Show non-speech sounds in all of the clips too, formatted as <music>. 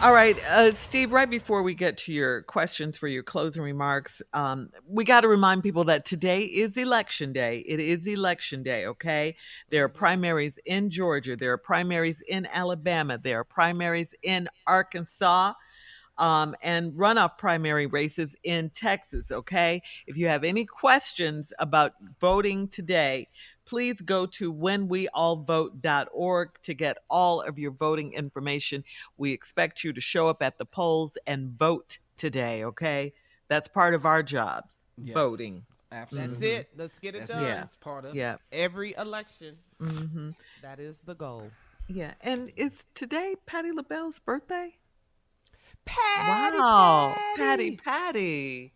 All right, uh, Steve, right before we get to your questions for your closing remarks, um, we got to remind people that today is election day. It is election day, okay? There are primaries in Georgia, there are primaries in Alabama, there are primaries in Arkansas. Um, and runoff primary races in Texas. Okay. If you have any questions about voting today, please go to whenweallvote.org to get all of your voting information. We expect you to show up at the polls and vote today, okay? That's part of our jobs, Yeah. voting. Absolutely. That's it. Let's get it That's done. Yeah. It's part of Yeah. Every election. hmm That is the goal. Yeah. And is today Patti LaBelle's birthday? Patti, wow. Patti. Patti, Patti.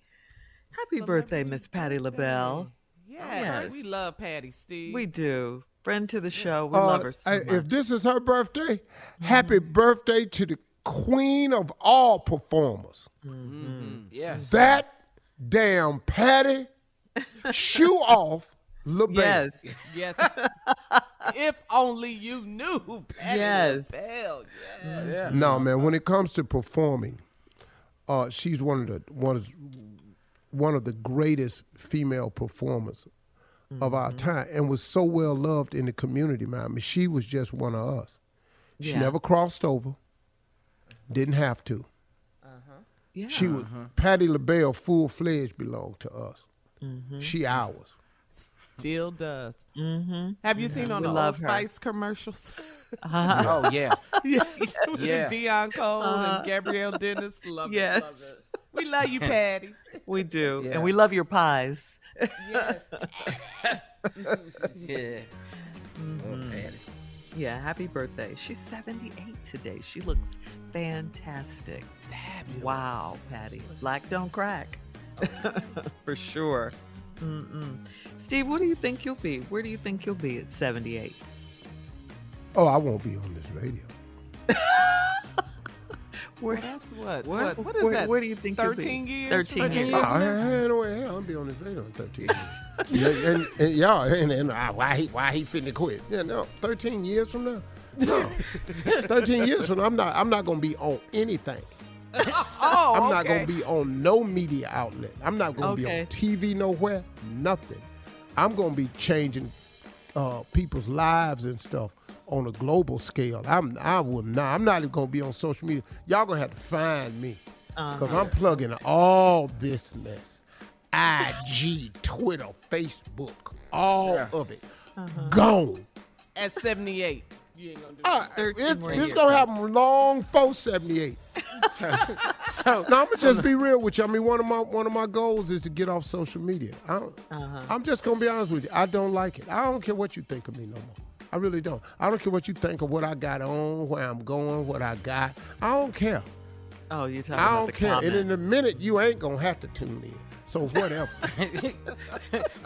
Happy birthday, Miss Patti LaBelle. Yes. Yes. We love Patti, Steve. We do. Friend to the show. We Uh, love her so I- much. if this is her birthday, mm-hmm. happy birthday to the queen of all performers. Mm-hmm. Mm-hmm. Yes. That damn Patti <laughs> shoe off LaBelle. Yes. Yes. <laughs> if only you knew, Patti Yes. LaBelle. Yes. Yeah. No, man. When it comes to performing, uh, she's one of the one of one of the greatest female performers of our time, and was so well loved in the community. Man, I mean, she was just one of us. She Yeah. never crossed over. Didn't have to. Yeah. She was Patti LaBelle, full fledged, belonged to us. Mm-hmm. She ours. Still does. Mm-hmm. Have you seen on We the Old love her. Spice commercials? <laughs> Oh yeah. <laughs> yes. Yeah. Deon Cole and Gabrielle Dennis. Love Yes. it. Love it. We love you, Patti. <laughs> We do. Yeah. And we love your pies. yes. Yeah. Oh, Patti. Yeah, happy birthday. She's 78 today. She looks fantastic. Fabulous. Wow, Patti. Black don't crack. For sure. Mm-mm. Steve, what do you think you'll be? Where do you think you'll be at 78? Oh, I won't be on this radio. <laughs> Where, Well, that's what? What? What, what is where, that? where do you think 13 years? 13 from years. now? Oh, hell, hell, no way, hell, I'll be on this radio in 13 years. <laughs> yeah, and, and y'all, and, and uh, why he why he finna quit? Yeah, no, 13 years from now. No, <laughs> 13 years from now, I'm not I'm not gonna be on anything. <laughs> Oh, I'm not okay. gonna be on no media outlet. I'm not gonna be on TV nowhere. Nothing. I'm gonna be changing uh, people's lives and stuff on a global scale. I'm I will not. I'm not even gonna be on social media. Y'all gonna have to find me because I'm plugging all this mess. IG, Twitter, Facebook, all of it gone. At 78. You ain't gonna do Uh, that. it's, more gonna happen long for 78. So No, I'm gonna just be real with you. I mean, one of my one of my goals is to get off social media. I don't, Uh-huh. I'm just gonna be honest with you. I don't like it. I don't care what you think of me no more. I really don't. I don't care what you think of what I got on, where I'm going, what I got. I don't care. Oh, you're talking I about don't care. And in a minute, you ain't gonna have to tune in. So whatever. <laughs>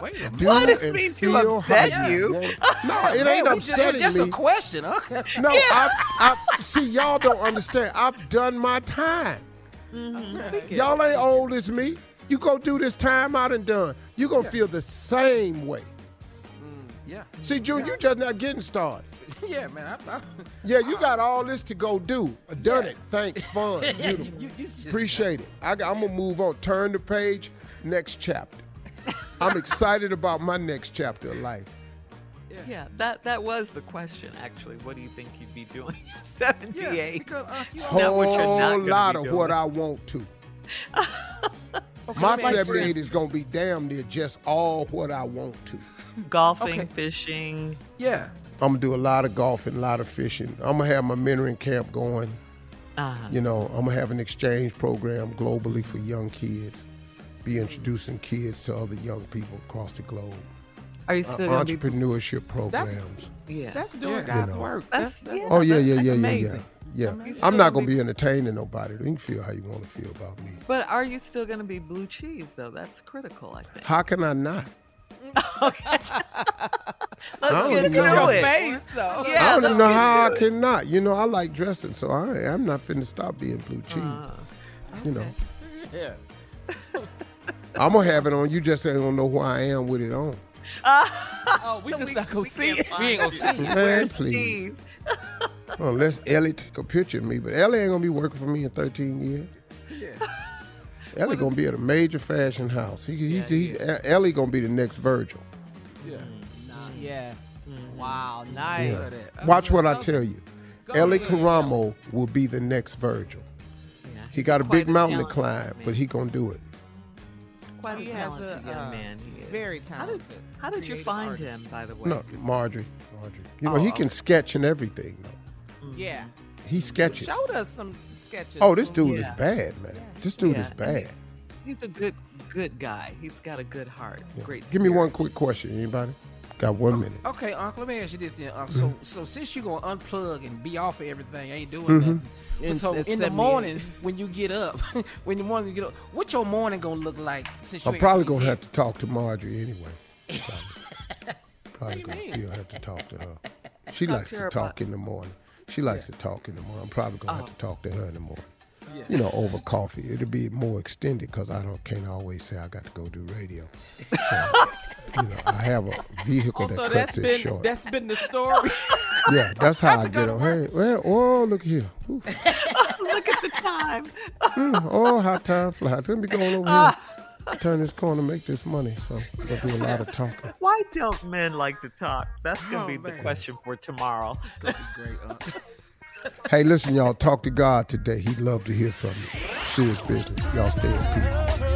wait a minute. Do Why does it mean to upset how you? want. <laughs> No, it Man, ain't we just, it upsetting was just a question. Huh? No, <laughs> I, I see y'all don't understand. I've done my time. Mm-hmm. Y'all ain't old as me. You go do this time I done done. You gonna feel the same way. Mm, yeah. See, June, you just not getting started. Yeah, man. I, I, Yeah, you got all this to go do. I done it. Thanks, fun, yeah, you, beautiful. you, you just, Appreciate it. I, am gonna move on. Turn the page. Next chapter. I'm excited about my next chapter of life. Yeah, that that was the question actually. What do you think you'd be doing at <laughs> 78? because uh, you know, Not not Whole lot of doing. what I want to. <laughs> okay, My let me ask you 78 this. is gonna be damn near just all what I want to. Golfing, Okay. fishing. Yeah. I'm gonna do a lot of golfing, a lot of fishing. I'm gonna have my mentoring camp going. Uh-huh. You know, I'm gonna have an exchange program globally for young kids. Be introducing kids to other young people across the globe. Are you Uh, still gonna be? entrepreneurship programs. Yeah. That's doing Yeah. God's You know. work. That's- That's, that's. Oh yeah, yeah, yeah, yeah, yeah, yeah. I'm not gonna gonna be entertaining nobody. You can feel how you want to feel about me. But are you still going to be blue cheese though? That's critical, I think. How can I not? <laughs> <laughs> Let's don't get even to it. face, though. Yeah, I don't even know get how I cannot. You know, I like dressing, so I, I'm not finna stop being blue cheese. Uh, You know, Yeah. I'm gonna have it on. You just ain't gonna know who I am with it on. Uh, oh, we just not gonna we see it. We ain't gonna see it. Man, please. Steve. <laughs> Unless Elly take a picture of me, but Elly ain't gonna be working for me in 13 years. Yeah. Elly gonna be at a major fashion house. He, he's, he's, Elly gonna be the next Virgil. Yeah. Mm, yes. Mm-hmm. Wow, nice. Love that. Watch what I tell you. Elly Karamoh will be the next Virgil. Yeah, He got a quite big mountain to climb, man. but he gonna do it. Quite a He has talented a young uh, man. He is. very How did, talented. how did you find artist. him, by the way? No, Marjorie, Marjorie. You know he Oh, can sketch and everything. Though. Yeah. He sketches. Showed us some sketches. Oh, this dude Yeah. is bad, man. This dude Yeah, is bad. He's a good, good guy. He's got a good heart. Great. Give me one quick question. Anybody? Got one minute. Okay, Uncle, let me ask you this then. Uncle. Mm-hmm. So, so since you're gonna unplug and be off of everything, ain't doing Mm-hmm. nothing. In- so at in the 78. morning when you get up, <laughs> when the morning you get up, what your morning gonna look like? Since I'm ain't probably gonna have to talk to Marjorie anyway. Probably, <laughs> probably gonna still have to talk to her. She likes to to talk in the morning. She likes to talk in the morning. I'm probably gonna have to oh. talk to her in the morning. You know, over coffee. It'll be more extended because I don't can't always say I got to go do radio. <laughs> So, you know, I have a vehicle Oh, that so cuts that's it been short. that's been the story. Yeah, <laughs> that's how I get to on. Hey, well, oh, look here. Ooh, <laughs> Look at the time. mm, oh, how time flies. Let me go on over here. <laughs> Turn this corner, make this money. So I'm gonna do a lot of talking. Why don't men like to talk? That's gonna Oh, be the man. question for tomorrow. It's gonna be great, Uncle. Hey, listen, y'all, talk to God today. He'd love to hear from you. See Serious business. Y'all stay in peace.